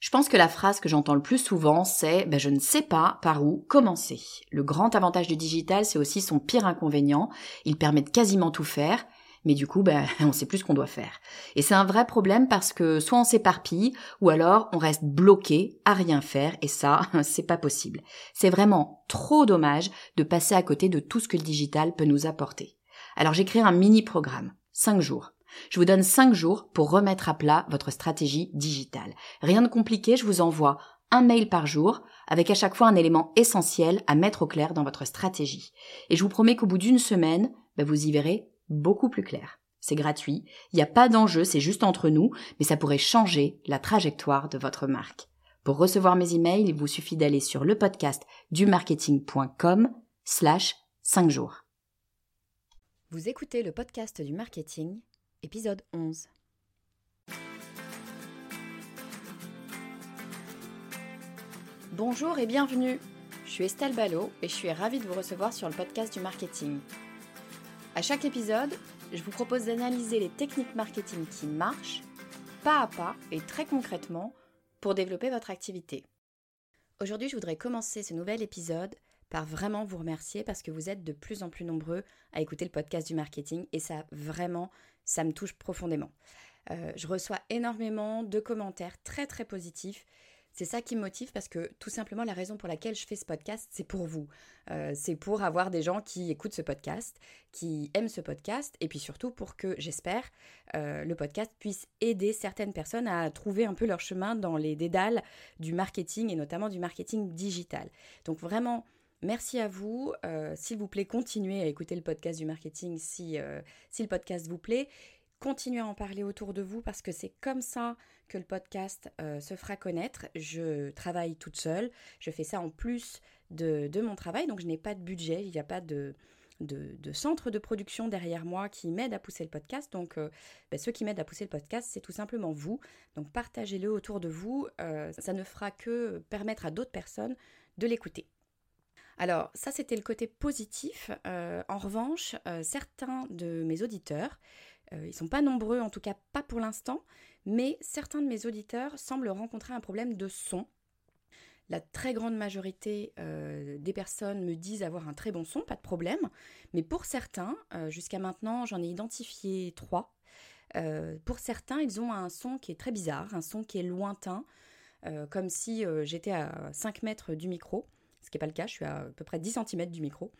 Je pense que la phrase que j'entends le plus souvent, c'est ben, je ne sais pas par où commencer. Le grand avantage du digital, c'est aussi son pire inconvénient. Il permet de quasiment tout faire, mais du coup, ben, on sait plus ce qu'on doit faire. Et c'est un vrai problème parce que soit on s'éparpille, ou alors on reste bloqué à rien faire, et ça, c'est pas possible. C'est vraiment trop dommage de passer à côté de tout ce que le digital peut nous apporter. Alors j'ai créé un mini programme, 5 jours. Je vous donne 5 jours pour remettre à plat votre stratégie digitale. Rien de compliqué, je vous envoie un mail par jour avec à chaque fois un élément essentiel à mettre au clair dans votre stratégie. Et je vous promets qu'au bout d'une semaine, ben, vous y verrez beaucoup plus clair. C'est gratuit, il n'y a pas d'enjeu, c'est juste entre nous, mais ça pourrait changer la trajectoire de votre marque. Pour recevoir mes emails, il vous suffit d'aller sur le podcast du marketing.com slash 5 jours. Vous écoutez le podcast du marketing épisode 11. Bonjour et bienvenue. Je suis Estelle Ballot et je suis ravie de vous recevoir sur le podcast du marketing. À chaque épisode, je vous propose d'analyser les techniques marketing qui marchent, pas à pas et très concrètement, pour développer votre activité. Aujourd'hui, je voudrais commencer ce nouvel épisode par vraiment vous remercier parce que vous êtes de plus en plus nombreux à écouter le podcast du marketing et ça vraiment ça me touche profondément. Euh, je reçois énormément de commentaires très très positifs. C'est ça qui me motive parce que tout simplement la raison pour laquelle je fais ce podcast, c'est pour vous. Euh, c'est pour avoir des gens qui écoutent ce podcast, qui aiment ce podcast, et puis surtout pour que, j'espère, euh, le podcast puisse aider certaines personnes à trouver un peu leur chemin dans les dédales du marketing et notamment du marketing digital. Donc vraiment, Merci à vous. Euh, s'il vous plaît, continuez à écouter le podcast du marketing si, euh, si le podcast vous plaît. Continuez à en parler autour de vous parce que c'est comme ça que le podcast euh, se fera connaître. Je travaille toute seule. Je fais ça en plus de, mon travail. Donc je n'ai pas de budget. Il n'y a pas de, de, centre de production derrière moi qui m'aide à pousser le podcast. Donc, ben, ceux qui m'aident à pousser le podcast, c'est tout simplement vous. Donc, partagez-le autour de vous. ça ne fera que permettre à d'autres personnes de l'écouter. Alors ça c'était le côté positif. Euh, en revanche, euh, certains de mes auditeurs, euh, ils ne sont pas nombreux, en tout cas pas pour l'instant, mais certains de mes auditeurs semblent rencontrer un problème de son. La très grande majorité des personnes me disent avoir un très bon son, pas de problème. Mais pour certains, jusqu'à maintenant, j'en ai identifié trois. pour certains, ils ont un son qui est très bizarre, un son qui est lointain, comme si j'étais à 5 mètres du micro ce qui n'est pas le cas, je suis à, peu près 10 cm du micro.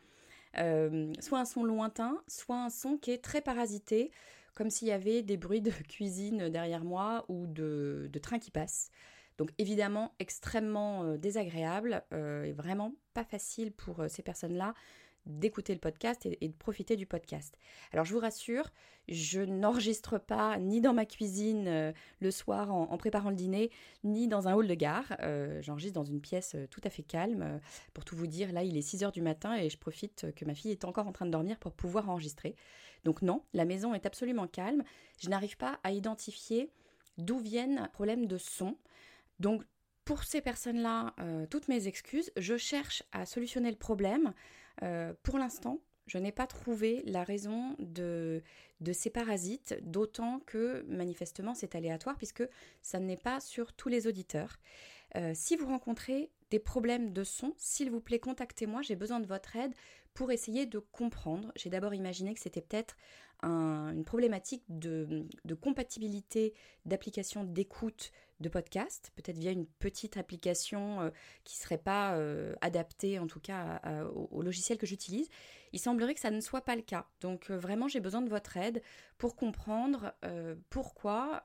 Euh, soit un son lointain, soit un son qui est très parasité, comme s'il y avait des bruits de cuisine derrière moi ou de, de train qui passe. Donc évidemment extrêmement euh, désagréable euh, et vraiment pas facile pour ces personnes-là d'écouter le podcast et, de profiter du podcast. Alors je vous rassure, je n'enregistre pas ni dans ma cuisine euh, le soir en, préparant le dîner, ni dans un hall de gare. Euh, j'enregistre dans une pièce euh, tout à fait calme. pour tout vous dire, là il est 6 heures du matin et je profite que ma fille est encore en train de dormir pour pouvoir enregistrer. Donc non, la maison est absolument calme. Je n'arrive pas à identifier d'où viennent problèmes de son. Donc pour ces personnes-là, toutes mes excuses. Je cherche à solutionner le problème. Euh, pour l'instant, je n'ai pas trouvé la raison de, ces parasites, d'autant que manifestement c'est aléatoire puisque ça n'est pas sur tous les auditeurs. Euh, si vous rencontrez des problèmes de son, s'il vous plaît, contactez-moi, j'ai besoin de votre aide pour essayer de comprendre. J'ai d'abord imaginé que c'était peut-être une problématique de, compatibilité d'application d'écoute de podcast, peut-être via une petite application euh, qui ne serait pas euh, adaptée en tout cas au, logiciel que j'utilise. Il semblerait que ça ne soit pas le cas. Donc euh, vraiment j'ai besoin de votre aide pour comprendre pourquoi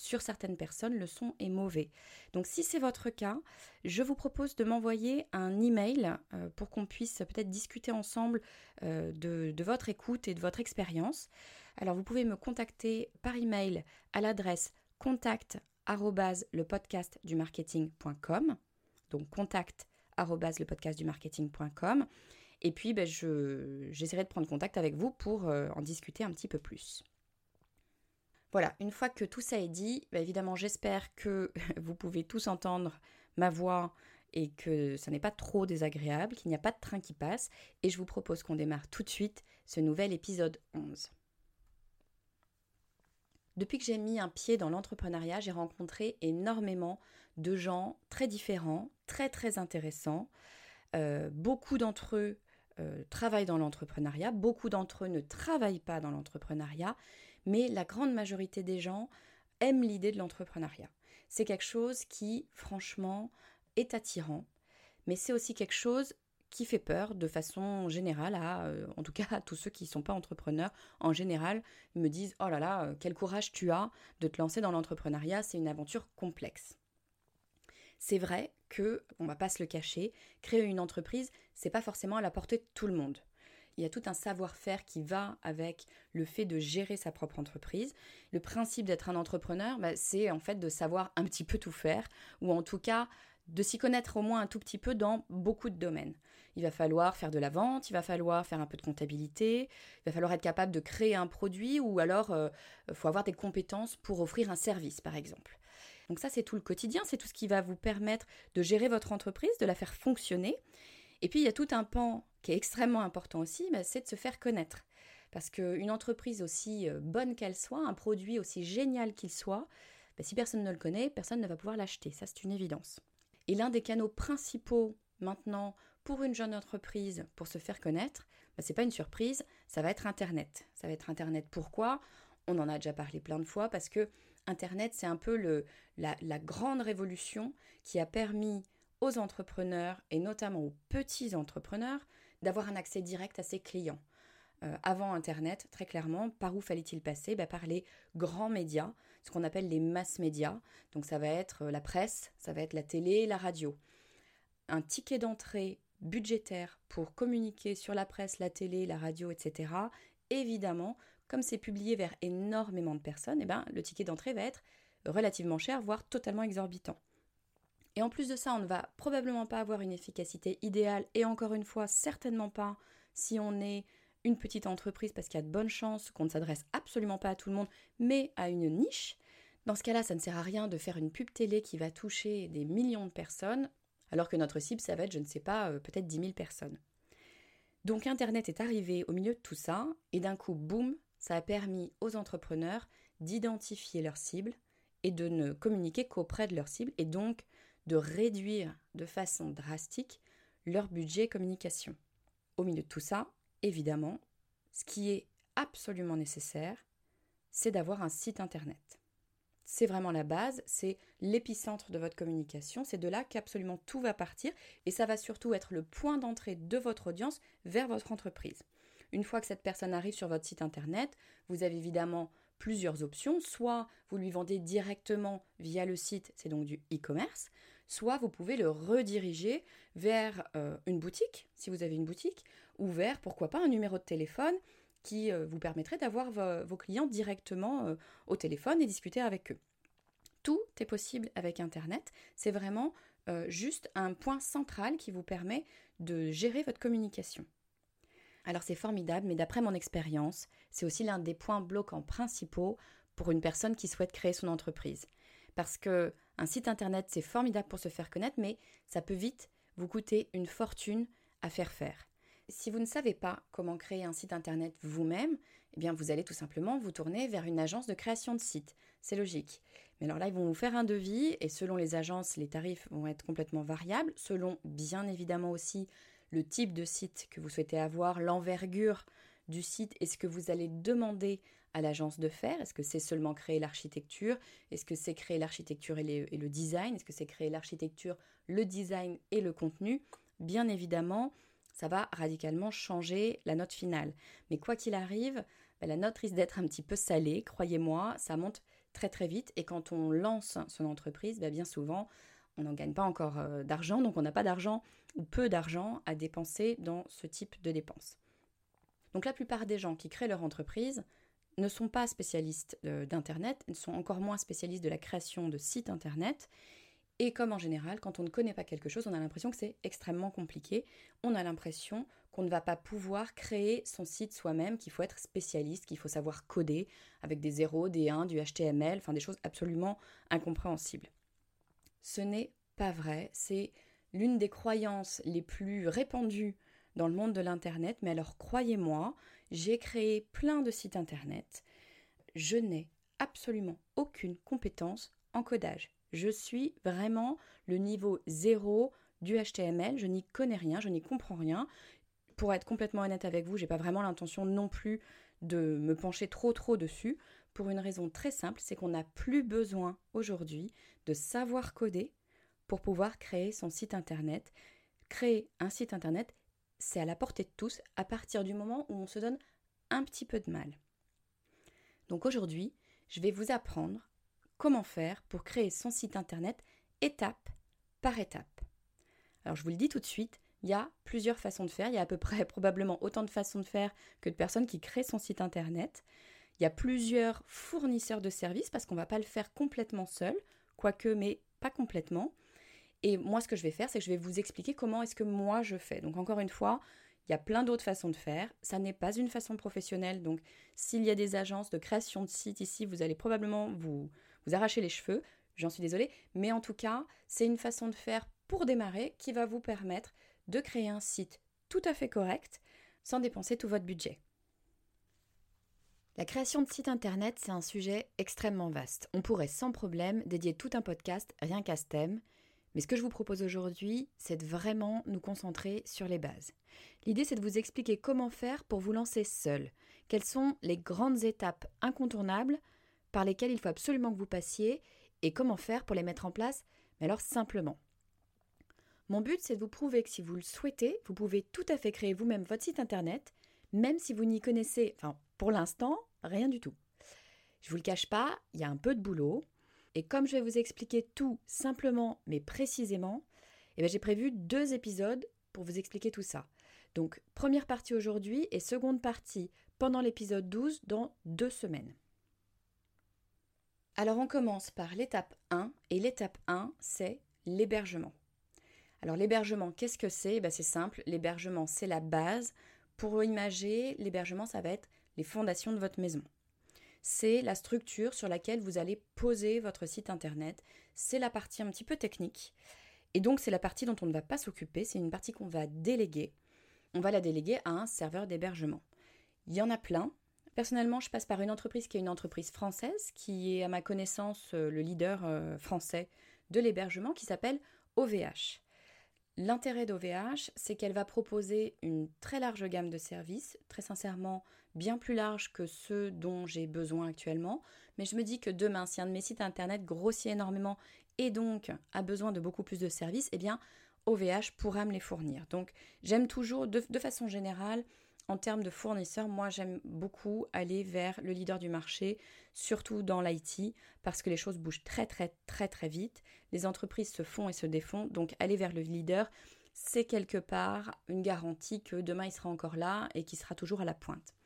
sur certaines personnes, le son est mauvais. Donc si c'est votre cas, je vous propose de m'envoyer un email euh, pour qu'on puisse peut-être discuter ensemble euh, de, votre écoute et de votre expérience. Alors vous pouvez me contacter par email à l'adresse contact du marketing.com donc contact du marketing.com et puis ben, j'essaierai de prendre contact avec vous pour euh, en discuter un petit peu plus. Voilà, une fois que tout ça est dit, bah, évidemment j'espère que vous pouvez tous entendre ma voix et que ça n'est pas trop désagréable, qu'il n'y a pas de train qui passe, et je vous propose qu'on démarre tout de suite ce nouvel épisode 11. Depuis que j'ai mis un pied dans l'entrepreneuriat, j'ai rencontré énormément de gens très différents, très très intéressants. Euh, beaucoup d'entre eux euh, travaillent dans l'entrepreneuriat, beaucoup d'entre eux ne travaillent pas dans l'entrepreneuriat, mais la grande majorité des gens aiment l'idée de l'entrepreneuriat. C'est quelque chose qui, franchement, est attirant, mais c'est aussi quelque chose qui fait peur de façon générale à, euh, en tout cas à tous ceux qui ne sont pas entrepreneurs, en général, me disent Oh là là, euh, quel courage tu as de te lancer dans l'entrepreneuriat, c'est une aventure complexe. C'est vrai que, on va pas se le cacher, créer une entreprise, c'est pas forcément à la portée de tout le monde. Il y a tout un savoir-faire qui va avec le fait de gérer sa propre entreprise. Le principe d'être un entrepreneur, bah, c'est en fait de savoir un petit peu tout faire, ou en tout cas de s'y connaître au moins un tout petit peu dans beaucoup de domaines. Il va falloir faire de la vente, il va falloir faire un peu de comptabilité, il va falloir être capable de créer un produit ou alors il euh, faut avoir des compétences pour offrir un service par exemple. Donc ça c'est tout le quotidien, c'est tout ce qui va vous permettre de gérer votre entreprise, de la faire fonctionner. Et puis il y a tout un pan qui est extrêmement important aussi, bah, c'est de se faire connaître. Parce qu'une entreprise aussi euh, bonne qu'elle soit, un produit aussi génial qu'il soit, bah, si personne ne le connaît, personne ne va pouvoir l'acheter. Ça, c'est une évidence. Et l'un des canaux principaux maintenant pour une jeune entreprise pour se faire connaître, bah, c'est pas une surprise, ça va être Internet. Ça va être Internet. Pourquoi? On en a déjà parlé plein de fois parce que Internet, c'est un peu la grande révolution qui a permis aux entrepreneurs et notamment aux petits entrepreneurs d'avoir un accès direct à ses clients. Euh, avant Internet, très clairement, par où fallait-il passer? Bah, Par les grands médias, ce qu'on appelle les masses médias. Donc ça va être euh, la presse, ça va être la télé, la radio. Un ticket d'entrée budgétaire pour communiquer sur la presse, la télé, la radio, etc. Évidemment, comme c'est publié vers énormément de personnes, eh ben, le ticket d'entrée va être relativement cher, voire totalement exorbitant. Et en plus de ça, on ne va probablement pas avoir une efficacité idéale, et encore une fois, certainement pas si on est une petite entreprise parce qu'il y a de bonnes chances qu'on ne s'adresse absolument pas à tout le monde, mais à une niche. Dans ce cas-là, ça ne sert à rien de faire une pub télé qui va toucher des millions de personnes, alors que notre cible, ça va être, je ne sais pas, euh, peut-être 10 000 personnes. Donc Internet est arrivé au milieu de tout ça, et d'un coup, boum, ça a permis aux entrepreneurs d'identifier leur cible et de ne communiquer qu'auprès de leur cible, et donc de réduire de façon drastique leur budget communication. Au milieu de tout ça, évidemment, ce qui est absolument nécessaire, c'est d'avoir un site internet. C'est vraiment la base, c'est l'épicentre de votre communication, c'est de là qu'absolument tout va partir et ça va surtout être le point d'entrée de votre audience vers votre entreprise. Une fois que cette personne arrive sur votre site internet, vous avez évidemment plusieurs options. Soit vous lui vendez directement via le site, c'est donc du e-commerce, soit vous pouvez le rediriger vers euh, une boutique, si vous avez une boutique, ou vers, pourquoi pas, un numéro de téléphone qui euh, vous permettrait d'avoir vos clients directement euh, au téléphone et discuter avec eux. Tout est possible avec Internet. C'est vraiment juste un point central qui vous permet de gérer votre communication. Alors c'est formidable, mais d'après mon expérience, c'est aussi l'un des points bloquants principaux pour une personne qui souhaite créer son entreprise. Parce que un site internet, c'est formidable pour se faire connaître, mais ça peut vite vous coûter une fortune à faire faire. Si vous ne savez pas comment créer un site internet vous-même, eh bien vous allez tout simplement vous tourner vers une agence de création de site. C'est logique. Mais alors là, ils vont vous faire un devis et selon les agences, les tarifs vont être complètement variables, selon bien évidemment aussi le type de site que vous souhaitez avoir, l'envergure du site et ce que vous allez demander à l'agence de faire? Est-ce que c'est seulement créer l'architecture? Est-ce que c'est créer l'architecture et, le design? Est-ce que c'est créer l'architecture, le design et le contenu? Bien évidemment, ça va radicalement changer la note finale. Mais quoi qu'il arrive, ben, la note risque d'être un petit peu salée, croyez-moi, ça monte très très vite et quand on lance son entreprise, ben, bien souvent, on n'en gagne pas encore euh, d'argent, donc on n'a pas d'argent ou peu d'argent à dépenser dans ce type de dépenses. Donc la plupart des gens qui créent leur entreprise ne sont pas spécialistes euh, d'Internet, ne sont encore moins spécialistes de la création de sites Internet. Et comme en général, quand on ne connaît pas quelque chose, on a l'impression que c'est extrêmement compliqué. On a l'impression qu'on ne va pas pouvoir créer son site soi-même, qu'il faut être spécialiste, qu'il faut savoir coder avec des zéros, des 1, du HTML, enfin des choses absolument incompréhensibles. Ce n'est pas vrai, c'est l'une des croyances les plus répandues dans le monde de l'Internet, mais alors croyez-moi, j'ai créé plein de sites Internet, je n'ai absolument aucune compétence en codage. Je suis vraiment le niveau zéro du HTML, je n'y connais rien, je n'y comprends rien. Pour être complètement honnête avec vous, j'ai pas vraiment l'intention non plus de me pencher trop trop dessus pour une raison très simple, c'est qu'on n'a plus besoin aujourd'hui de savoir coder pour pouvoir créer son site internet. Créer un site internet, c'est à la portée de tous à partir du moment où on se donne un petit peu de mal. Donc aujourd'hui, je vais vous apprendre comment faire pour créer son site internet étape par étape. Alors je vous le dis tout de suite, il y a plusieurs façons de faire, il y a à peu près probablement autant de façons de faire que de personnes qui créent son site internet. Il y a plusieurs fournisseurs de services parce qu'on ne va pas le faire complètement seul, quoique mais pas complètement. Et moi ce que je vais faire, c'est que je vais vous expliquer comment est-ce que moi je fais. Donc encore une fois, il y a plein d'autres façons de faire. Ça n'est pas une façon professionnelle. Donc, s'il y a des agences de création de sites ici, vous allez probablement vous, vous arracher les cheveux. J'en suis désolée. Mais en tout cas, c'est une façon de faire pour démarrer qui va vous permettre de créer un site tout à fait correct sans dépenser tout votre budget. La création de site internet, c'est un sujet extrêmement vaste. On pourrait sans problème dédier tout un podcast rien qu'à ce thème. Mais ce que je vous propose aujourd'hui, c'est de vraiment nous concentrer sur les bases. L'idée, c'est de vous expliquer comment faire pour vous lancer seul. Quelles sont les grandes étapes incontournables par lesquelles il faut absolument que vous passiez et comment faire pour les mettre en place, mais alors simplement. Mon but, c'est de vous prouver que si vous le souhaitez, vous pouvez tout à fait créer vous-même votre site internet, même si vous n'y connaissez, enfin pour l'instant, rien du tout. Je vous le cache pas, il y a un peu de boulot, et comme je vais vous expliquer tout simplement mais précisément, eh ben, j'ai prévu deux épisodes pour vous expliquer tout ça. Donc première partie aujourd'hui et seconde partie pendant l'épisode 12 dans deux semaines. Alors on commence par l'étape 1 et l'étape 1 c'est l'hébergement. Alors l'hébergement, qu'est-ce que c'est? Eh ben, C'est simple, l'hébergement c'est la base. Pour imager, l'hébergement ça va être fondations de votre maison c'est la structure sur laquelle vous allez poser votre site internet. C'est la partie un petit peu technique. Et donc c'est la partie dont on ne va pas s'occuper, c'est une partie qu'on va déléguer. On va la déléguer à un serveur d'hébergement. Il y en a plein. Personnellement, je passe par une entreprise qui est une entreprise française, qui est à ma connaissance euh, le leader euh, français de l'hébergement, qui s'appelle OVH. L'intérêt d'OVH, c'est qu'elle va proposer une très large gamme de services, très sincèrement bien plus large que ceux dont j'ai besoin actuellement. Mais je me dis que demain, si un de mes sites internet grossit énormément et donc a besoin de beaucoup plus de services, eh bien OVH pourra me les fournir. Donc j'aime toujours, de, de façon générale, en termes de fournisseurs, moi j'aime beaucoup aller vers le leader du marché, surtout dans l'IT, parce que les choses bougent très très très très vite. Les entreprises se font et se défont, donc aller vers le leader, c'est quelque part une garantie que demain il sera encore là et qu'il sera toujours à la pointe.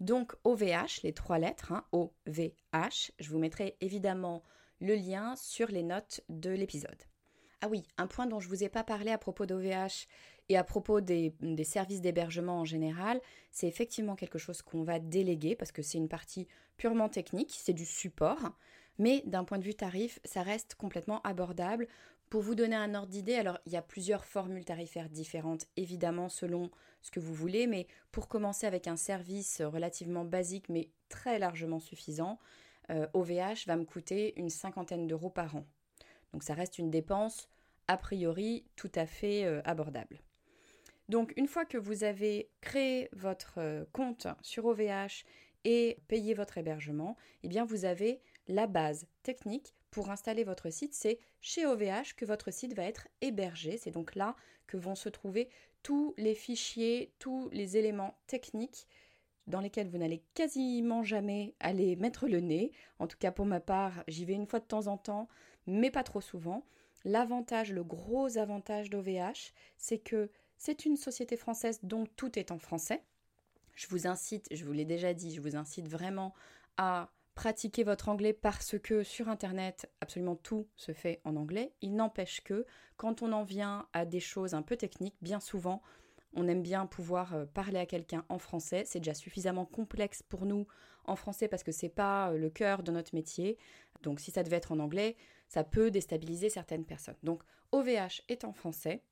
Donc OVH, les trois lettres, hein, OVH, je vous mettrai évidemment le lien sur les notes de l'épisode. Ah oui, un point dont je ne vous ai pas parlé à propos d'OVH et à propos des, services d'hébergement en général, c'est effectivement quelque chose qu'on va déléguer parce que c'est une partie purement technique, c'est du support, mais d'un point de vue tarif, ça reste complètement abordable. Pour vous donner un ordre d'idée, alors il y a plusieurs formules tarifaires différentes, évidemment selon ce que vous voulez, mais pour commencer avec un service relativement basique mais très largement suffisant, OVH euh, va me coûter une cinquantaine d'euros par an. Donc ça reste une dépense a priori tout à fait euh, abordable. Donc une fois que vous avez créé votre euh, compte sur OVH et payé votre hébergement, eh bien vous avez la base technique pour installer votre site. C'est chez OVH que votre site va être hébergé. C'est donc là que vont se trouver tous les fichiers, tous les éléments techniques dans lesquels vous n'allez quasiment jamais aller mettre le nez. En tout cas pour ma part, j'y vais une fois de temps en temps, mais pas trop souvent. L'avantage, le gros avantage d'OVH, c'est que c'est une société française dont tout est en français. Je vous incite, je vous l'ai déjà dit, je vous incite vraiment à pratiquer votre anglais parce que sur Internet, absolument tout se fait en anglais. Il n'empêche que quand on en vient à des choses un peu techniques, bien souvent, on aime bien pouvoir euh, parler à quelqu'un en français. C'est déjà suffisamment complexe pour nous en français parce que c'est pas euh, le cœur de notre métier. Donc si ça devait être en anglais, ça peut déstabiliser certaines personnes. Donc OVH est en français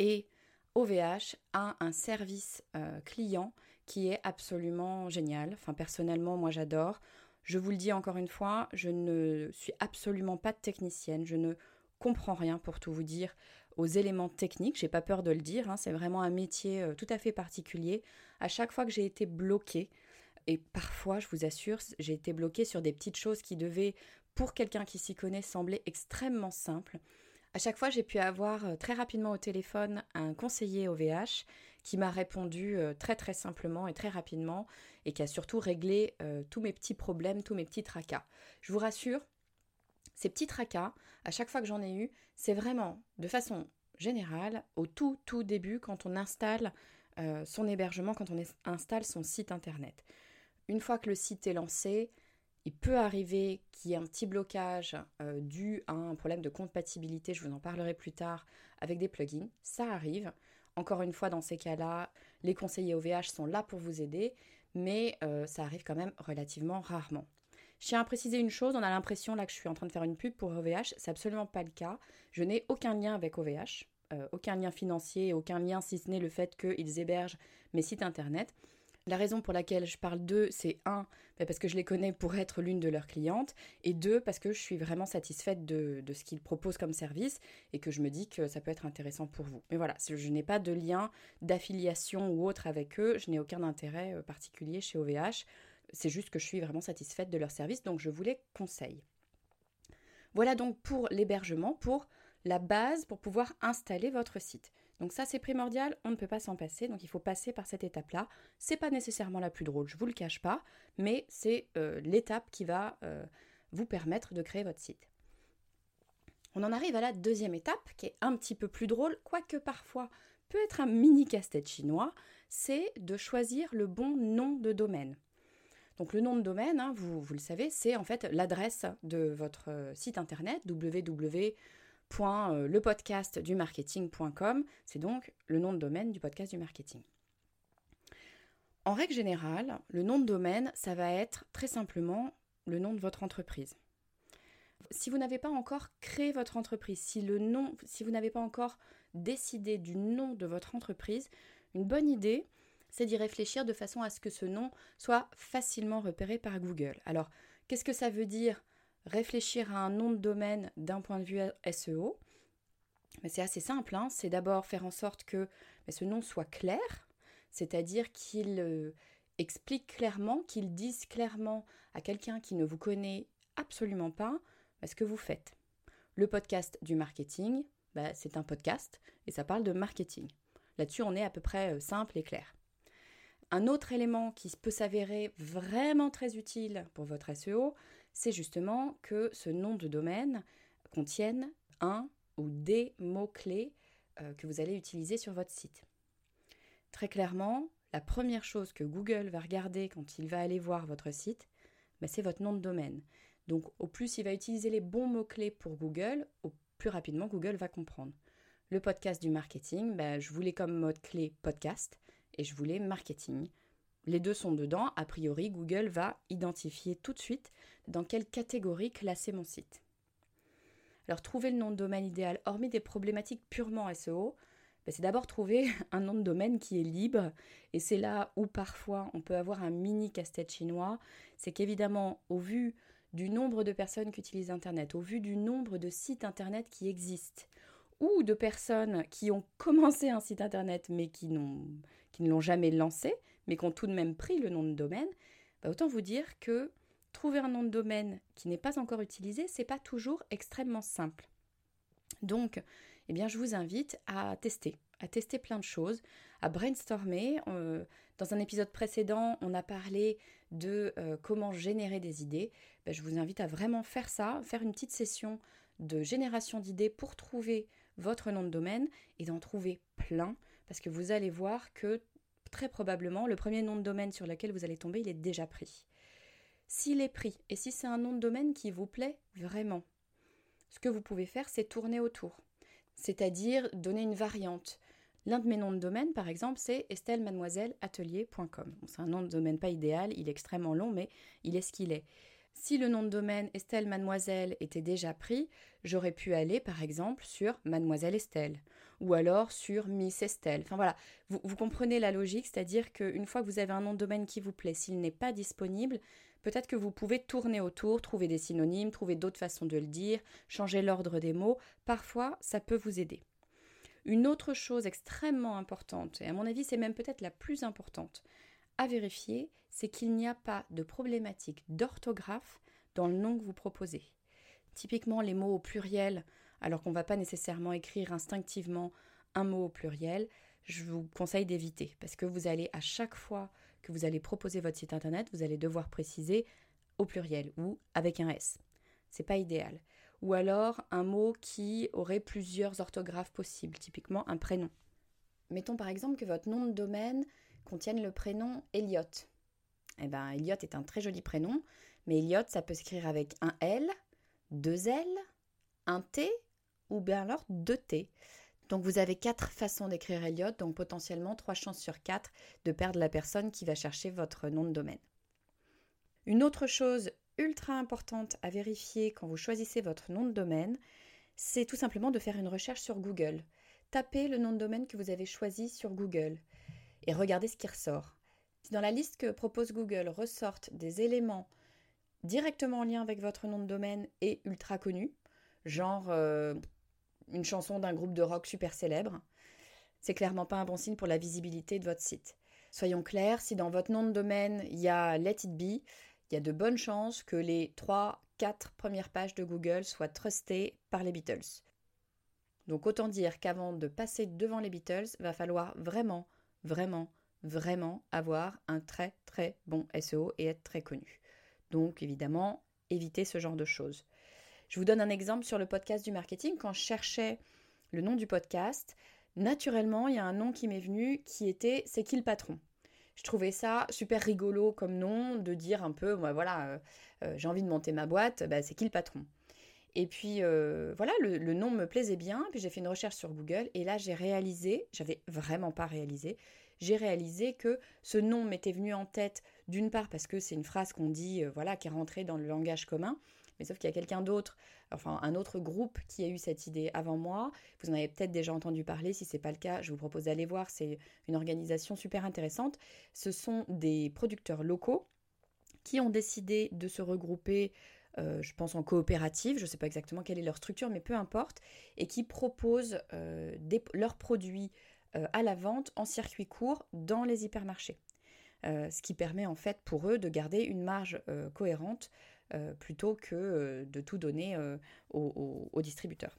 et OVH a un service euh, client qui est absolument génial. Enfin personnellement, moi j'adore. Je vous le dis encore une fois, je ne suis absolument pas technicienne, je ne comprends rien pour tout vous dire aux éléments techniques, j'ai pas peur de le dire, hein, c'est vraiment un métier euh, tout à fait particulier. À chaque fois que j'ai été bloquée, et parfois, je vous assure, j'ai été bloquée sur des petites choses qui devaient, pour quelqu'un qui s'y connaît, sembler extrêmement simples. À chaque fois, j'ai pu avoir euh, très rapidement au téléphone un conseiller OVH qui m'a répondu euh, très très simplement et très rapidement et qui a surtout réglé tous mes petits problèmes, tous mes petits tracas. Je vous rassure, ces petits tracas, à chaque fois que j'en ai eu, c'est vraiment de façon générale, au tout tout début, quand on installe euh, son hébergement, quand on installe son site internet. Une fois que le site est lancé, il peut arriver qu'il y ait un petit blocage euh, dû à un problème de compatibilité, je vous en parlerai plus tard, avec des plugins. Ça arrive. Encore une fois, dans ces cas-là, les conseillers OVH sont là pour vous aider, mais euh, ça arrive quand même relativement rarement. Je tiens à préciser une chose, on a l'impression là que je suis en train de faire une pub pour OVH, c'est absolument pas le cas. Je n'ai aucun lien avec OVH, euh, aucun lien financier, aucun lien si ce n'est le fait qu'ils hébergent mes sites internet. La raison pour laquelle je parle d'eux, c'est un, ben parce que je les connais pour être l'une de leurs clientes, et deux, parce que je suis vraiment satisfaite de, de ce qu'ils proposent comme service et que je me dis que ça peut être intéressant pour vous. Mais voilà, je n'ai pas de lien d'affiliation ou autre avec eux, je n'ai aucun intérêt euh, particulier chez OVH. C'est juste que je suis vraiment satisfaite de leur service, donc je vous les conseille. Voilà donc pour l'hébergement, pour la base pour pouvoir installer votre site. Donc ça c'est primordial, on ne peut pas s'en passer, donc il faut passer par cette étape-là. C'est pas nécessairement la plus drôle, je vous le cache pas, mais c'est euh, l'étape qui va euh, vous permettre de créer votre site. On en arrive à la deuxième étape, qui est un petit peu plus drôle, quoique parfois peut être un mini casse-tête chinois, c'est de choisir le bon nom de domaine. Donc le nom de domaine, hein, vous, le savez, c'est en fait l'adresse de votre euh, site internet www.lepodcastdumarketing.com. C'est donc le nom de domaine du podcast du marketing. En règle générale, le nom de domaine, ça va être très simplement le nom de votre entreprise. Si vous n'avez pas encore créé votre entreprise, si le nom, si vous n'avez pas encore décidé du nom de votre entreprise, une bonne idée, c'est d'y réfléchir de façon à ce que ce nom soit facilement repéré par Google. Alors, qu'est-ce que ça veut dire réfléchir à un nom de domaine d'un point de vue SEO C'est assez simple, hein. c'est d'abord faire en sorte que ce nom soit clair, c'est-à-dire qu'il euh, explique clairement, qu'il dise clairement à quelqu'un qui ne vous connaît absolument pas bah, ce que vous faites. Le podcast du marketing, bah, c'est un podcast et ça parle de marketing. Là-dessus, on est à peu près euh, simple et clair. Un autre élément qui peut s'avérer vraiment très utile pour votre SEO, c'est justement que ce nom de domaine contienne un ou des mots-clés euh, que vous allez utiliser sur votre site. Très clairement, la première chose que Google va regarder quand il va aller voir votre site, ben, c'est votre nom de domaine. Donc au plus il va utiliser les bons mots-clés pour Google, au plus rapidement Google va comprendre. Le podcast du marketing, ben, je voulais comme mot-clé podcast et je voulais marketing. Les deux sont dedans. A priori, Google va identifier tout de suite dans quelle catégorie classer mon site. Alors, trouver le nom de domaine idéal, hormis des problématiques purement SEO, ben, c'est d'abord trouver un nom de domaine qui est libre. Et c'est là où parfois on peut avoir un mini casse-tête chinois. C'est qu'évidemment, au vu du nombre de personnes qui utilisent Internet, au vu du nombre de sites Internet qui existent, ou de personnes qui ont commencé un site internet mais qui, qui ne l'ont jamais lancé, mais qui ont tout de même pris le nom de domaine, bah, autant vous dire que trouver un nom de domaine qui n'est pas encore utilisé, c'est pas toujours extrêmement simple. Donc, eh bien, je vous invite à tester, à tester plein de choses, à brainstormer. Euh, dans un épisode précédent, on a parlé de euh, comment générer des idées. Bah, je vous invite à vraiment faire ça, faire une petite session de génération d'idées pour trouver votre nom de domaine et d'en trouver plein parce que vous allez voir que très probablement le premier nom de domaine sur lequel vous allez tomber, il est déjà pris. S'il est pris et si c'est un nom de domaine qui vous plaît vraiment, ce que vous pouvez faire, c'est tourner autour, c'est-à-dire donner une variante. L'un de mes noms de domaine, par exemple, c'est estellemademoiselleatelier.com. c'est un nom de domaine pas idéal, il est extrêmement long, mais il est ce qu'il est. Si le nom de domaine Estelle Mademoiselle était déjà pris, j'aurais pu aller par exemple sur Mademoiselle Estelle ou alors sur Miss Estelle. Enfin voilà, vous, comprenez la logique, c'est-à-dire qu'une fois que vous avez un nom de domaine qui vous plaît, s'il n'est pas disponible, Peut-être que vous pouvez tourner autour, trouver des synonymes, trouver d'autres façons de le dire, changer l'ordre des mots. Parfois, ça peut vous aider. Une autre chose extrêmement importante, et à mon avis c'est même peut-être la plus importante à vérifier, c'est qu'il n'y a pas de problématique d'orthographe dans le nom que vous proposez. Typiquement les mots au pluriel, alors qu'on ne va pas nécessairement écrire instinctivement un mot au pluriel, je vous conseille d'éviter parce que vous allez à chaque fois que vous allez proposer votre site internet, vous allez devoir préciser au pluriel ou avec un S. C'est pas idéal. Ou alors un mot qui aurait plusieurs orthographes possibles, typiquement un prénom. Mettons par exemple que votre nom de domaine contienne le prénom Elliot. Eh bien, Elliot est un très joli prénom, mais Elliot, ça peut s'écrire avec un L, deux L, un T ou bien alors deux T. Donc vous avez quatre façons d'écrire Elliot, donc potentiellement trois chances sur quatre de perdre la personne qui va chercher votre nom de domaine. Une autre chose ultra importante à vérifier quand vous choisissez votre nom de domaine, c'est tout simplement de faire une recherche sur Google. Tapez le nom de domaine que vous avez choisi sur Google et regardez ce qui ressort. Si dans la liste que propose Google ressortent des éléments directement en lien avec votre nom de domaine et ultra connus, genre euh, une chanson d'un groupe de rock super célèbre, c'est clairement pas un bon signe pour la visibilité de votre site. Soyons clairs, si dans votre nom de domaine il y a Let It Be, il y a de bonnes chances que les 3-4 premières pages de Google soient trustées par les Beatles. Donc autant dire qu'avant de passer devant les Beatles, va falloir vraiment, vraiment, vraiment avoir un très très bon SEO et être très connu. Donc évidemment, évitez ce genre de choses. Je vous donne un exemple sur le podcast du marketing. Quand je cherchais le nom du podcast, naturellement, il y a un nom qui m'est venu qui était C'est qui le patron? Je trouvais ça super rigolo comme nom de dire un peu, voilà, euh, euh, j'ai envie de monter ma boîte, bah, c'est qui le patron? Et puis euh, voilà, le, le, nom me plaisait bien. Puis j'ai fait une recherche sur Google et là j'ai réalisé, j'avais vraiment pas réalisé, j'ai réalisé que ce nom m'était venu en tête d'une part parce que c'est une phrase qu'on dit, voilà, qui est rentrée dans le langage commun, mais sauf qu'il y a quelqu'un d'autre, enfin un autre groupe qui a eu cette idée avant moi. Vous en avez peut-être déjà entendu parler. Si ce n'est pas le cas, je vous propose d'aller voir. C'est une organisation super intéressante. Ce sont des producteurs locaux qui ont décidé de se regrouper euh, je pense en coopérative, je ne sais pas exactement quelle est leur structure, mais peu importe, et qui proposent euh, leurs produits euh, à la vente en circuit court dans les hypermarchés. ce qui permet en fait pour eux de garder une marge cohérente euh, plutôt que euh, de tout donner euh, aux, distributeurs.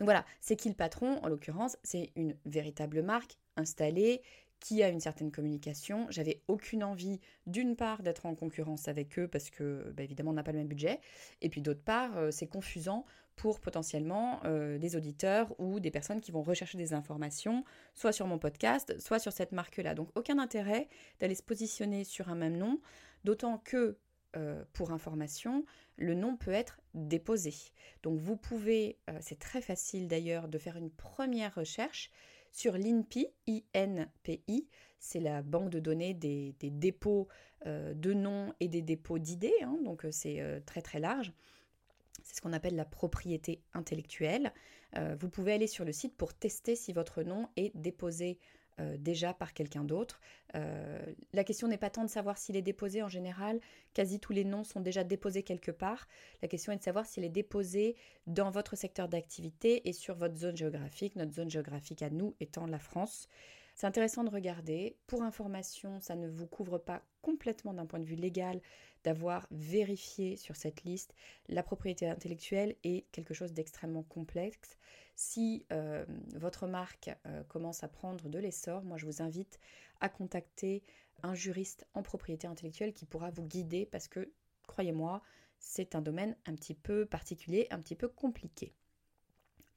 Donc voilà, c'est qui le patron En l'occurrence, c'est une véritable marque installée qui a une certaine communication. J'avais aucune envie, d'une part, d'être en concurrence avec eux parce que, bah, évidemment, on n'a pas le même budget. Et puis, d'autre part, c'est confusant pour potentiellement des auditeurs ou des personnes qui vont rechercher des informations, soit sur mon podcast, soit sur cette marque-là. Donc, aucun intérêt d'aller se positionner sur un même nom, d'autant que euh, pour information, le nom peut être déposé. Donc vous pouvez, euh, c'est très facile d'ailleurs, de faire une première recherche sur l'INPI, INPI, c'est la banque de données des, dépôts euh, de noms et des dépôts d'idées, hein. donc c'est très très large. C'est ce qu'on appelle la propriété intellectuelle. vous pouvez aller sur le site pour tester si votre nom est déposé euh, déjà par quelqu'un d'autre. Euh, la question n'est pas tant de savoir s'il est déposé en général, quasi tous les noms sont déjà déposés quelque part. La question est de savoir s'il est déposé dans votre secteur d'activité et sur votre zone géographique, notre zone géographique à nous étant la France. C'est intéressant de regarder. Pour information, ça ne vous couvre pas complètement d'un point de vue légal d'avoir vérifié sur cette liste. La propriété intellectuelle est quelque chose d'extrêmement complexe. Si euh, votre marque euh, commence à prendre de l'essor, moi je vous invite à contacter un juriste en propriété intellectuelle qui pourra vous guider parce que, croyez-moi, c'est un domaine un petit peu particulier, un petit peu compliqué.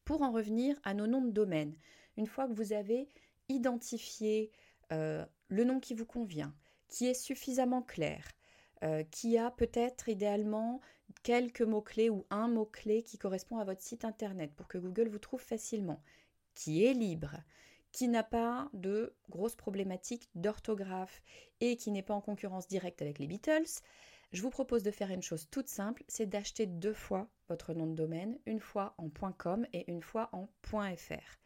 Pour en revenir à nos noms de domaine, une fois que vous avez identifier euh, le nom qui vous convient, qui est suffisamment clair, euh, qui a peut-être idéalement quelques mots-clés ou un mot-clé qui correspond à votre site internet pour que Google vous trouve facilement, qui est libre, qui n'a pas de grosses problématiques d'orthographe et qui n'est pas en concurrence directe avec les Beatles, je vous propose de faire une chose toute simple, c'est d'acheter deux fois votre nom de domaine, une fois en .com et une fois en .fr.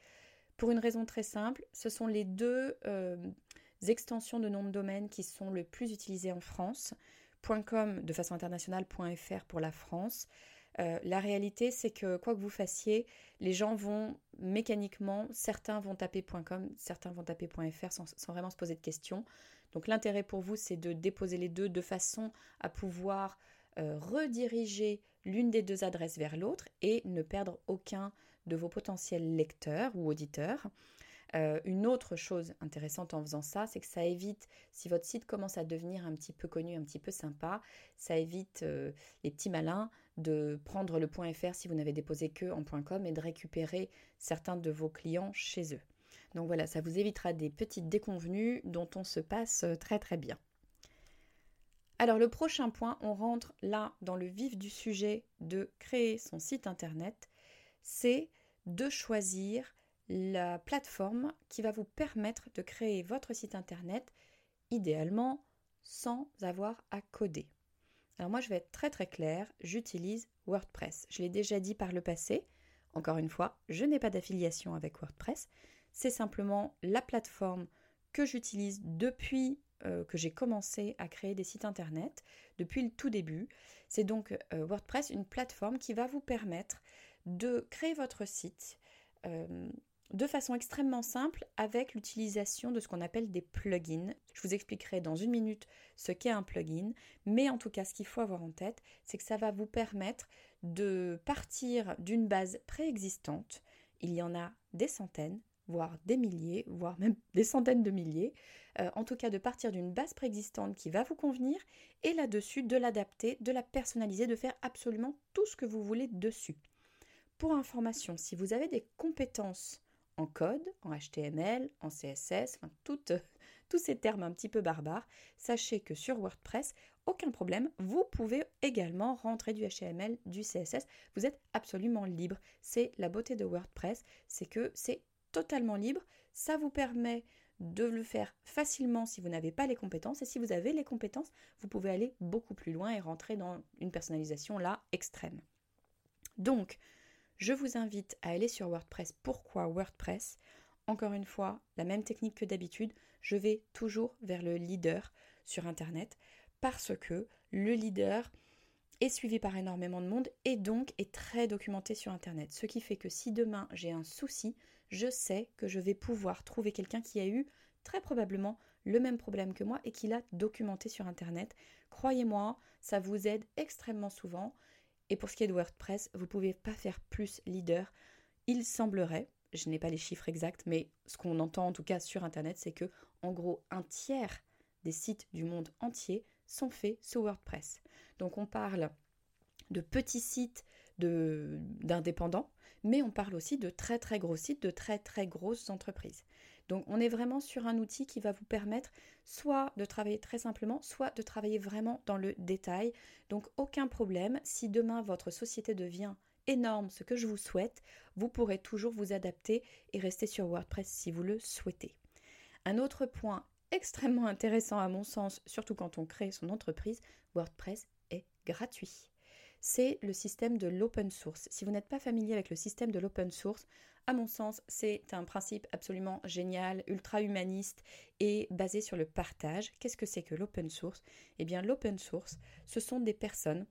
Pour une raison très simple, ce sont les deux euh, extensions de nom de domaine qui sont le plus utilisées en France .com de façon internationale, .fr pour la France. Euh, la réalité, c'est que quoi que vous fassiez, les gens vont mécaniquement, certains vont taper .com, certains vont taper .fr sans, vraiment se poser de questions. Donc l'intérêt pour vous, c'est de déposer les deux de façon à pouvoir euh, rediriger l'une des deux adresses vers l'autre et ne perdre aucun de vos potentiels lecteurs ou auditeurs. Euh, une autre chose intéressante en faisant ça, c'est que ça évite, si votre site commence à devenir un petit peu connu, un petit peu sympa, ça évite euh, les petits malins de prendre le .fr si vous n'avez déposé que en .com et de récupérer certains de vos clients chez eux. Donc voilà, ça vous évitera des petites déconvenues dont on se passe très très bien. Alors le prochain point, on rentre là dans le vif du sujet de créer son site internet, c'est de choisir la plateforme qui va vous permettre de créer votre site internet, idéalement sans avoir à coder. Alors moi je vais être très très clair, j'utilise WordPress. Je l'ai déjà dit par le passé. Encore une fois, je n'ai pas d'affiliation avec WordPress. C'est simplement la plateforme que j'utilise depuis euh, que j'ai commencé à créer des sites internet, depuis le tout début. C'est donc euh, WordPress, une plateforme qui va vous permettre de créer votre site. Euh, de façon extrêmement simple avec l'utilisation de ce qu'on appelle des plugins. Je vous expliquerai dans une minute ce qu'est un plugin, mais en tout cas ce qu'il faut avoir en tête, c'est que ça va vous permettre de partir d'une base préexistante. Il y en a des centaines, voire des milliers, voire même des centaines de milliers. Euh, en tout cas, de partir d'une base préexistante qui va vous convenir et là-dessus de l'adapter, de la personnaliser, de faire absolument tout ce que vous voulez dessus. Pour information, si vous avez des compétences en code, en HTML, en CSS, enfin tous ces termes un petit peu barbares, sachez que sur WordPress, aucun problème, vous pouvez également rentrer du HTML, du CSS, vous êtes absolument libre. C'est la beauté de WordPress, c'est que c'est totalement libre, ça vous permet de le faire facilement si vous n'avez pas les compétences et si vous avez les compétences, vous pouvez aller beaucoup plus loin et rentrer dans une personnalisation là extrême. Donc, je vous invite à aller sur WordPress. Pourquoi WordPress? Encore une fois, la même technique que d'habitude, je vais toujours vers le leader sur Internet parce que le leader est suivi par énormément de monde et donc est très documenté sur Internet. Ce qui fait que si demain j'ai un souci, je sais que je vais pouvoir trouver quelqu'un qui a eu très probablement le même problème que moi et qui l'a documenté sur Internet. Croyez-moi, ça vous aide extrêmement souvent et pour ce qui est de WordPress, vous ne pouvez pas faire plus leader. Il semblerait, je n'ai pas les chiffres exacts, mais ce qu'on entend en tout cas sur Internet, c'est que en gros un tiers des sites du monde entier sont faits sous WordPress. Donc on parle de petits sites d'indépendants, mais on parle aussi de très très gros sites, de très très grosses entreprises. Donc on est vraiment sur un outil qui va vous permettre soit de travailler très simplement, soit de travailler vraiment dans le détail. Donc aucun problème, si demain votre société devient énorme, ce que je vous souhaite, vous pourrez toujours vous adapter et rester sur WordPress si vous le souhaitez. Un autre point extrêmement intéressant à mon sens, surtout quand on crée son entreprise, WordPress est gratuit c'est le système de l'open source. Si vous n'êtes pas familier avec le système de l'open source, à mon sens, c'est un principe absolument génial, ultra humaniste et basé sur le partage. Qu'est-ce que c'est que l'open source? Eh bien, l'open source, ce sont des personnes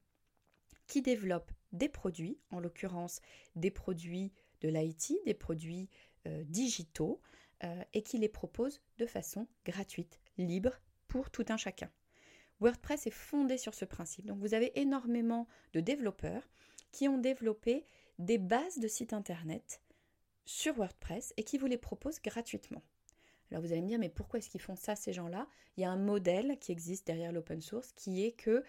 qui développent des produits, en l'occurrence des produits de l'IT, des produits euh, digitaux, euh, et qui les proposent de façon gratuite, libre pour tout un chacun. WordPress est fondé sur ce principe. Donc vous avez énormément de développeurs qui ont développé des bases de sites internet sur WordPress et qui vous les proposent gratuitement. Alors vous allez me dire mais pourquoi est-ce qu'ils font ça ces gens-là? Il y a un modèle qui existe derrière l'open source qui est que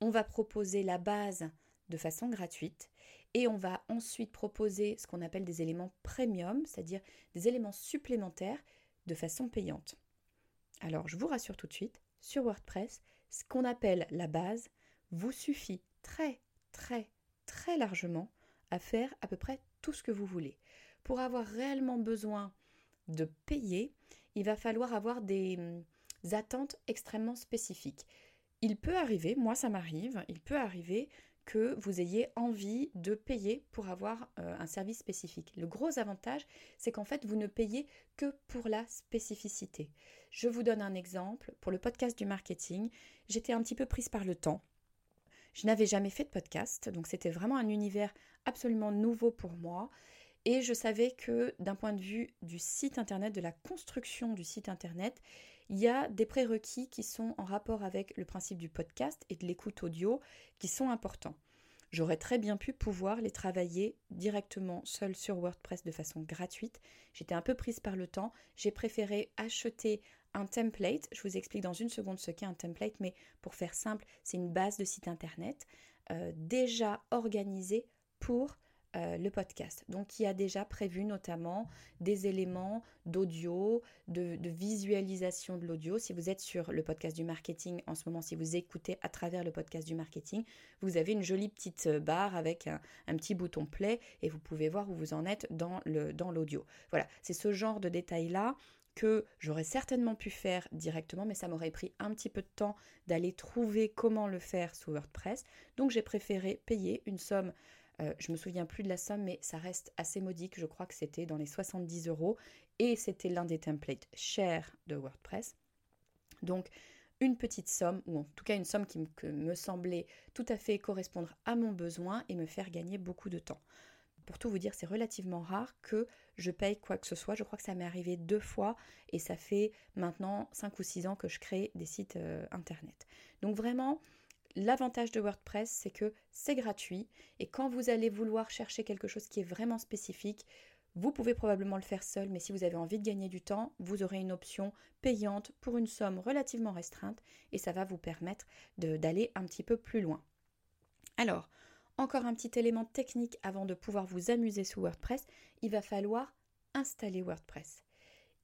on va proposer la base de façon gratuite et on va ensuite proposer ce qu'on appelle des éléments premium, c'est-à-dire des éléments supplémentaires de façon payante. Alors je vous rassure tout de suite, sur WordPress, ce qu'on appelle la base vous suffit très très très largement à faire à peu près tout ce que vous voulez. Pour avoir réellement besoin de payer, il va falloir avoir des hum, attentes extrêmement spécifiques. Il peut arriver, moi ça m'arrive, il peut arriver que vous ayez envie de payer pour avoir euh, un service spécifique. Le gros avantage, c'est qu'en fait, vous ne payez que pour la spécificité. Je vous donne un exemple. Pour le podcast du marketing, j'étais un petit peu prise par le temps. Je n'avais jamais fait de podcast, donc c'était vraiment un univers absolument nouveau pour moi. Et je savais que d'un point de vue du site internet, de la construction du site internet, il y a des prérequis qui sont en rapport avec le principe du podcast et de l'écoute audio qui sont importants. J'aurais très bien pu pouvoir les travailler directement seul sur WordPress de façon gratuite. J'étais un peu prise par le temps. J'ai préféré acheter un template. Je vous explique dans une seconde ce qu'est un template, mais pour faire simple, c'est une base de site internet euh, déjà organisée pour euh, le podcast. Donc il a déjà prévu notamment des éléments d'audio, de, visualisation de l'audio. Si vous êtes sur le podcast du marketing en ce moment, si vous écoutez à travers le podcast du marketing, vous avez une jolie petite euh, barre avec un, petit bouton play et vous pouvez voir où vous en êtes dans l'audio. Dans voilà, c'est ce genre de détails-là que j'aurais certainement pu faire directement, mais ça m'aurait pris un petit peu de temps d'aller trouver comment le faire sous WordPress. Donc j'ai préféré payer une somme euh, je me souviens plus de la somme, mais ça reste assez modique. Je crois que c'était dans les 70 euros et c'était l'un des templates chers de WordPress. Donc, une petite somme, ou en tout cas une somme qui me semblait tout à fait correspondre à mon besoin et me faire gagner beaucoup de temps. Pour tout vous dire, c'est relativement rare que je paye quoi que ce soit. Je crois que ça m'est arrivé deux fois et ça fait maintenant 5 ou 6 ans que je crée des sites euh, internet. Donc vraiment, L'avantage de WordPress, c'est que c'est gratuit et quand vous allez vouloir chercher quelque chose qui est vraiment spécifique, vous pouvez probablement le faire seul, mais si vous avez envie de gagner du temps, vous aurez une option payante pour une somme relativement restreinte et ça va vous permettre d'aller un petit peu plus loin. Alors, encore un petit élément technique avant de pouvoir vous amuser sous WordPress, il va falloir installer WordPress.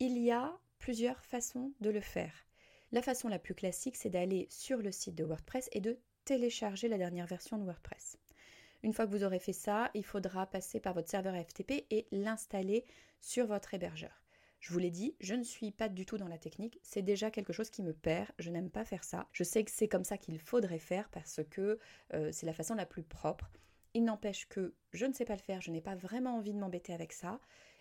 Il y a plusieurs façons de le faire. La façon la plus classique, c'est d'aller sur le site de WordPress et de télécharger la dernière version de WordPress. Une fois que vous aurez fait ça, il faudra passer par votre serveur FTP et l'installer sur votre hébergeur. Je vous l'ai dit, je ne suis pas du tout dans la technique, c'est déjà quelque chose qui me perd, je n'aime pas faire ça. Je sais que c'est comme ça qu'il faudrait faire parce que euh, c'est la façon la plus propre. Il n'empêche que je ne sais pas le faire, je n'ai pas vraiment envie de m'embêter avec ça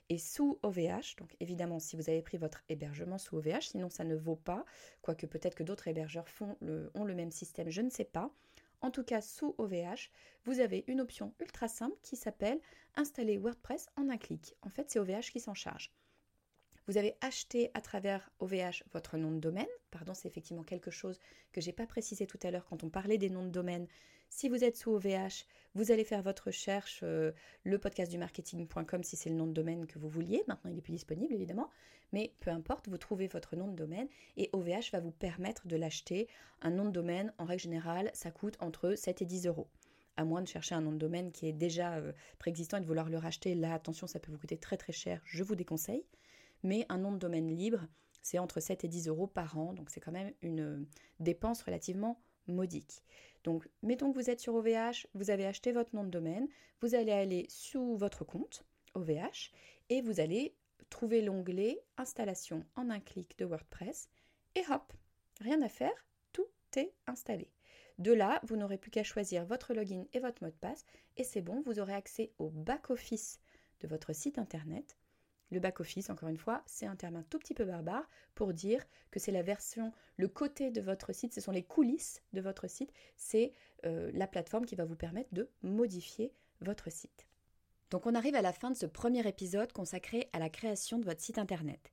et sous OVH. Donc évidemment, si vous avez pris votre hébergement sous OVH, sinon ça ne vaut pas, quoique peut-être que d'autres hébergeurs font le, ont le même système, je ne sais pas. En tout cas, sous OVH, vous avez une option ultra simple qui s'appelle Installer WordPress en un clic. En fait, c'est OVH qui s'en charge. Vous avez acheté à travers OVH votre nom de domaine. Pardon, c'est effectivement quelque chose que j'ai pas précisé tout à l'heure quand on parlait des noms de domaine. Si vous êtes sous OVH, vous allez faire votre recherche, euh, le podcast du marketing.com si c'est le nom de domaine que vous vouliez. Maintenant, il n'est plus disponible évidemment, mais peu importe, vous trouvez votre nom de domaine et OVH va vous permettre de l'acheter. Un nom de domaine, en règle générale, ça coûte entre 7 et 10 euros à moins de chercher un nom de domaine qui est déjà euh, préexistant et de vouloir le racheter, là, attention, ça peut vous coûter très très cher, je vous déconseille mais un nom de domaine libre, c'est entre 7 et 10 euros par an, donc c'est quand même une euh, dépense relativement modique. Donc, mettons que vous êtes sur OVH, vous avez acheté votre nom de domaine, vous allez aller sous votre compte OVH et vous allez trouver l'onglet Installation en un clic de WordPress et hop, rien à faire, tout est installé. De là, vous n'aurez plus qu'à choisir votre login et votre mot de passe et c'est bon, vous aurez accès au back-office de votre site internet le back-office, encore une fois, c'est un terme un tout petit peu barbare pour dire que c'est la version, le côté de votre site, ce sont les coulisses de votre site, c'est euh, la plateforme qui va vous permettre de modifier votre site. Donc on arrive à la fin de ce premier épisode consacré à la création de votre site internet.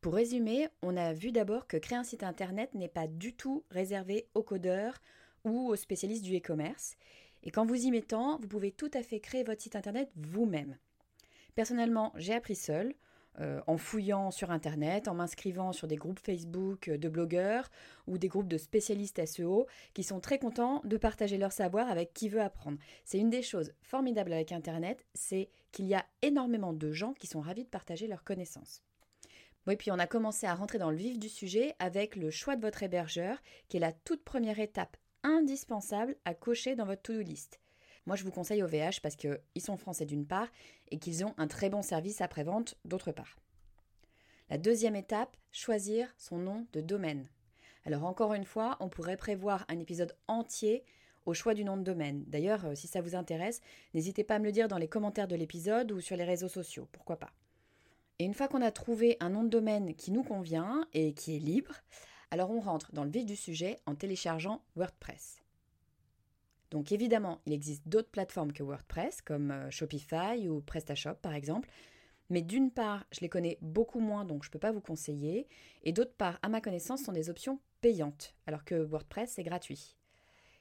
Pour résumer, on a vu d'abord que créer un site internet n'est pas du tout réservé aux codeurs ou aux spécialistes du e-commerce. Et quand vous y mettant, vous pouvez tout à fait créer votre site internet vous-même. Personnellement, j'ai appris seul, euh, en fouillant sur Internet, en m'inscrivant sur des groupes Facebook de blogueurs ou des groupes de spécialistes SEO qui sont très contents de partager leur savoir avec qui veut apprendre. C'est une des choses formidables avec Internet, c'est qu'il y a énormément de gens qui sont ravis de partager leurs connaissances. Oui, puis on a commencé à rentrer dans le vif du sujet avec le choix de votre hébergeur, qui est la toute première étape indispensable à cocher dans votre to-do list. Moi, je vous conseille OVH parce qu'ils sont français d'une part et qu'ils ont un très bon service après-vente d'autre part. La deuxième étape, choisir son nom de domaine. Alors encore une fois, on pourrait prévoir un épisode entier au choix du nom de domaine. D'ailleurs, euh, si ça vous intéresse, n'hésitez pas à me le dire dans les commentaires de l'épisode ou sur les réseaux sociaux, pourquoi pas. Et une fois qu'on a trouvé un nom de domaine qui nous convient et qui est libre, alors on rentre dans le vif du sujet en téléchargeant WordPress. Donc évidemment, il existe d'autres plateformes que WordPress, comme euh, Shopify ou PrestaShop par exemple, mais d'une part, je les connais beaucoup moins, donc je ne peux pas vous conseiller, et d'autre part, à ma connaissance, sont des options payantes, alors que WordPress est gratuit.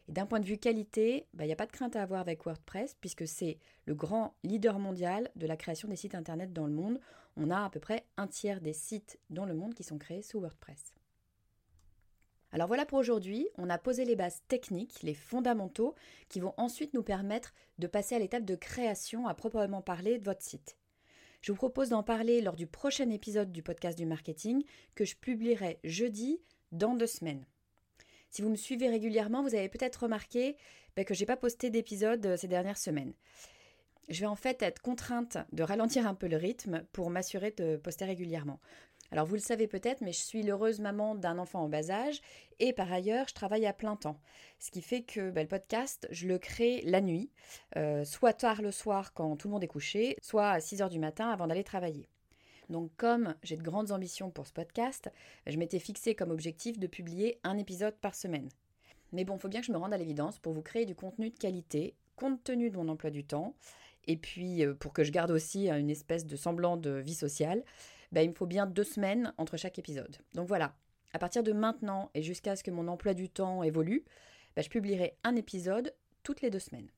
D'un point de vue qualité, bah, il n'y a pas de crainte à avoir avec WordPress, puisque c'est le grand leader mondial de la création des sites Internet dans le monde. On a à peu près un tiers des sites dans le monde qui sont créés sous WordPress. Alors voilà pour aujourd'hui, on a posé les bases techniques, les fondamentaux, qui vont ensuite nous permettre de passer à l'étape de création à proprement parler de votre site. Je vous propose d'en parler lors du prochain épisode du podcast du marketing que je publierai jeudi dans deux semaines. Si vous me suivez régulièrement, vous avez peut-être remarqué ben, que je n'ai pas posté d'épisode euh, ces dernières semaines. Je vais en fait être contrainte de ralentir un peu le rythme pour m'assurer de poster régulièrement. Alors vous le savez peut-être, mais je suis l'heureuse maman d'un enfant en bas âge et par ailleurs je travaille à plein temps. Ce qui fait que bah, le podcast, je le crée la nuit, euh, soit tard le soir quand tout le monde est couché, soit à 6 heures du matin avant d'aller travailler. Donc comme j'ai de grandes ambitions pour ce podcast, je m'étais fixé comme objectif de publier un épisode par semaine. Mais bon, il faut bien que je me rende à l'évidence pour vous créer du contenu de qualité compte tenu de mon emploi du temps et puis euh, pour que je garde aussi une espèce de semblant de vie sociale, bah, il me faut bien deux semaines entre chaque épisode. Donc voilà, à partir de maintenant et jusqu'à ce que mon emploi du temps évolue, bah, je publierai un épisode toutes les deux semaines.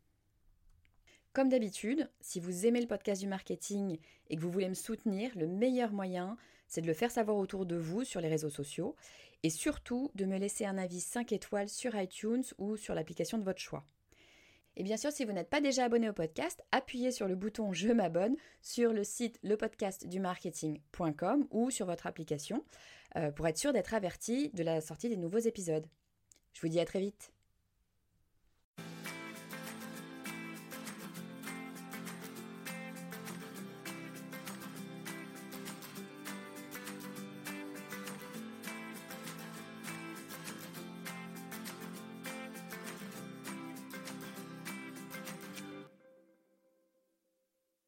Comme d'habitude, si vous aimez le podcast du marketing et que vous voulez me soutenir, le meilleur moyen, c'est de le faire savoir autour de vous sur les réseaux sociaux et surtout de me laisser un avis 5 étoiles sur iTunes ou sur l'application de votre choix. Et bien sûr, si vous n'êtes pas déjà abonné au podcast, appuyez sur le bouton Je m'abonne sur le site lepodcastdumarketing.com ou sur votre application euh, pour être sûr d'être averti de la sortie des nouveaux épisodes. Je vous dis à très vite.